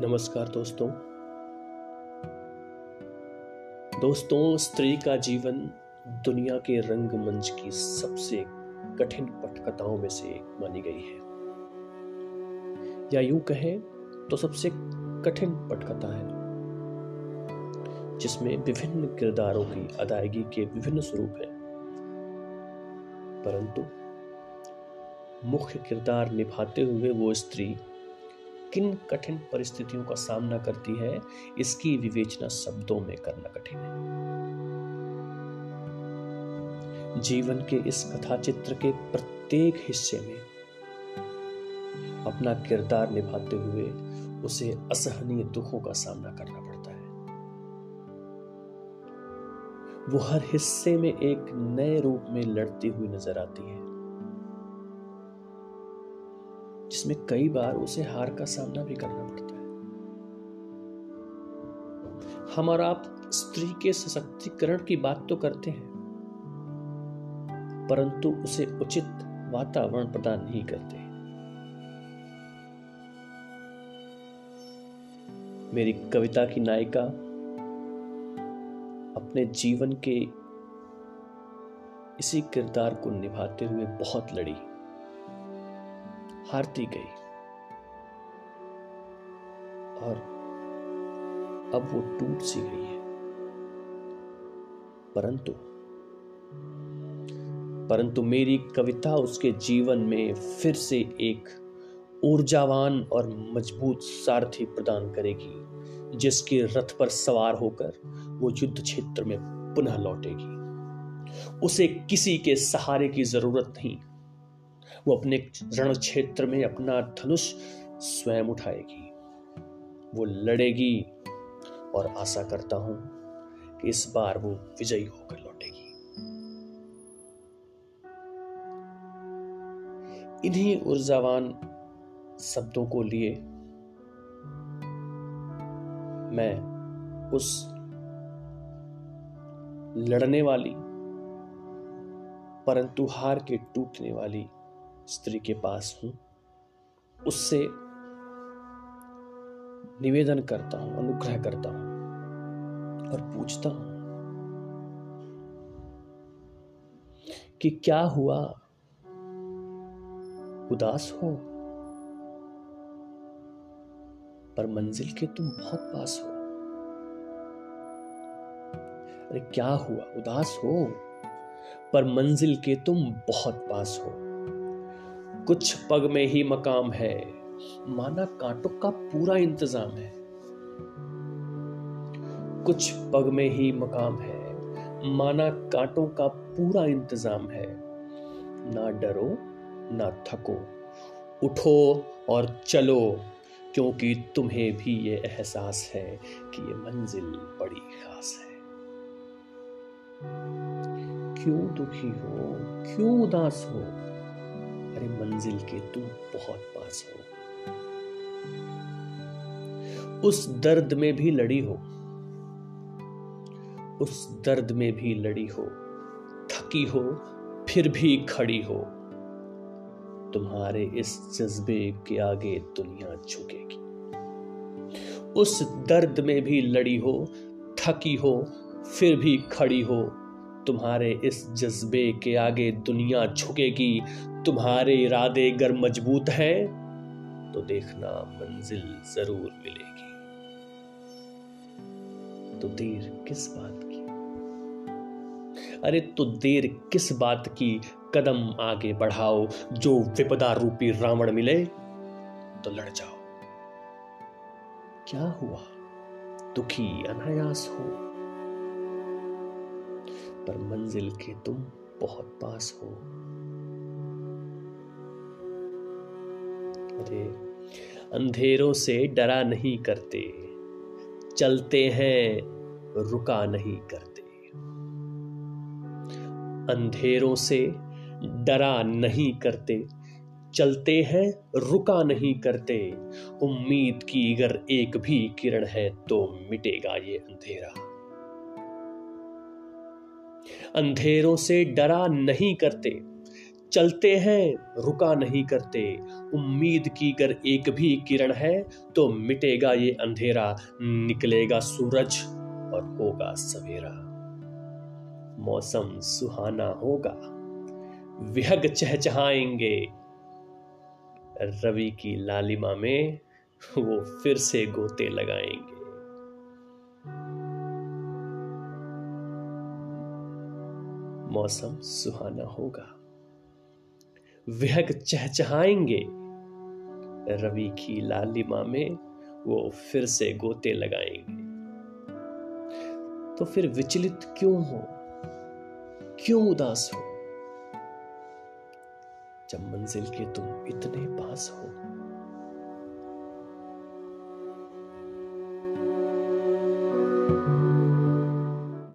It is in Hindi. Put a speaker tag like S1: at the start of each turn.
S1: नमस्कार दोस्तों। दोस्तों, स्त्री का जीवन दुनिया के रंगमंच की सबसे कठिन पटकथाओं में से एक मानी गई है। या यूँ कहें तो सबसे कठिन पटकथा है, जिसमें विभिन्न किरदारों की अदायगी के विभिन्न स्वरूप हैं। परंतु मुख्य किरदार निभाते हुए वो स्त्री किन कठिन परिस्थितियों का सामना करती है, इसकी विवेचना शब्दों में करना कठिन है। जीवन के इस कथा चित्र के प्रत्येक हिस्से में अपना किरदार निभाते हुए उसे असहनीय दुखों का सामना करना पड़ता है। वो हर हिस्से में एक नए रूप में लड़ती हुई नज़र आती है। जिसमें कई बार उसे हार का सामना भी करना पड़ता है। हम और आप स्त्री के सशक्तिकरण की बात तो करते हैं, परंतु उसे उचित वातावरण प्रदान नहीं करते मेरी कविता की नायिका अपने जीवन के इसी किरदार को निभाते हुए बहुत लड़ी। हारती गई। और अब वो टूट सी गई है। परंतु परंतु मेरी कविता उसके जीवन में फिर से एक ऊर्जावान और मज़बूत सारथी प्रदान करेगी, जिसके रथ पर सवार होकर वो युद्ध क्षेत्र में पुनः लौटेगी। उसे किसी के सहारे की ज़रूरत नहीं वो अपने रण क्षेत्र में अपना धनुष स्वयं उठाएगी। वो लड़ेगी और आशा करता हूँ कि इस बार वो विजयी होकर लौटेगी। इन्हीं ऊर्जावान शब्दों को लिए मैं उस लड़ने वाली, परंतु हार के टूटने वाली स्त्री के पास हूँ। उससे निवेदन करता हूँ, अनुग्रह करता हूँ और पूछता हूँ कि क्या हुआ? उदास हो? पर मंजिल के तुम बहुत पास हो। अरे क्या हुआ? उदास हो? पर मंजिल के तुम बहुत पास हो। कुछ पग में ही मकाम है। माना कांटों का पूरा इंतज़ाम है। कुछ पग में ही मकाम है। माना कांटों का पूरा इंतज़ाम है। ना डरो, ना थको। उठो और चलो, क्योंकि तुम्हें भी ये एहसास है कि ये मंजिल बड़ी खास है। क्यों दुखी हो? क्यों उदास हो? अरे मंजिल के तुम बहुत पास हो। उस दर्द में भी लड़ी हो। उस दर्द में भी लड़ी हो। थकी हो, फिर भी खड़ी हो। तुम्हारे इस जज्बे के आगे दुनिया झुकेगी। उस दर्द में भी लड़ी हो, थकी हो, फिर भी खड़ी हो। तुम्हारे इस जज्बे के आगे दुनिया झुकेगी, तुम्हारे इरादे अगर मज़बूत हैं तो देखना मंजिल ज़रूर मिलेगी। तो देर किस बात की? अरे तो देर किस बात की? कदम आगे बढ़ाओ, जो विपदा रूपी रावण मिले तो लड़ जाओ। क्या हुआ? दुखी, अनायास हो? पर मंजिल के तुम बहुत पास हो। अरे, अंधेरों से डरा नहीं करते। चलते हैं, रुका नहीं करते। अंधेरों से डरा नहीं करते। चलते हैं, रुका नहीं करते। उम्मीद की अगर एक भी किरण है तो मिटेगा ये अंधेरा। अंधेरों से डरा नहीं करते। चलते हैं, रुका नहीं करते। उम्मीद की अगर एक भी किरण है तो मिटेगा ये अंधेरा, निकलेगा सूरज और होगा सवेरा। मौसम सुहाना होगा। विहग चहचहाएँगे। रवि की लालिमा में वो फिर से गोते लगाएँगे। मौसम सुहाना होगा। विहग चहचहाएँगे। रवि की लालिमा में वो फिर से गोते लगाएँगे। तो फिर विचलित क्यों हो? क्यों उदास हो? जब मंजिल के तुम इतने पास हो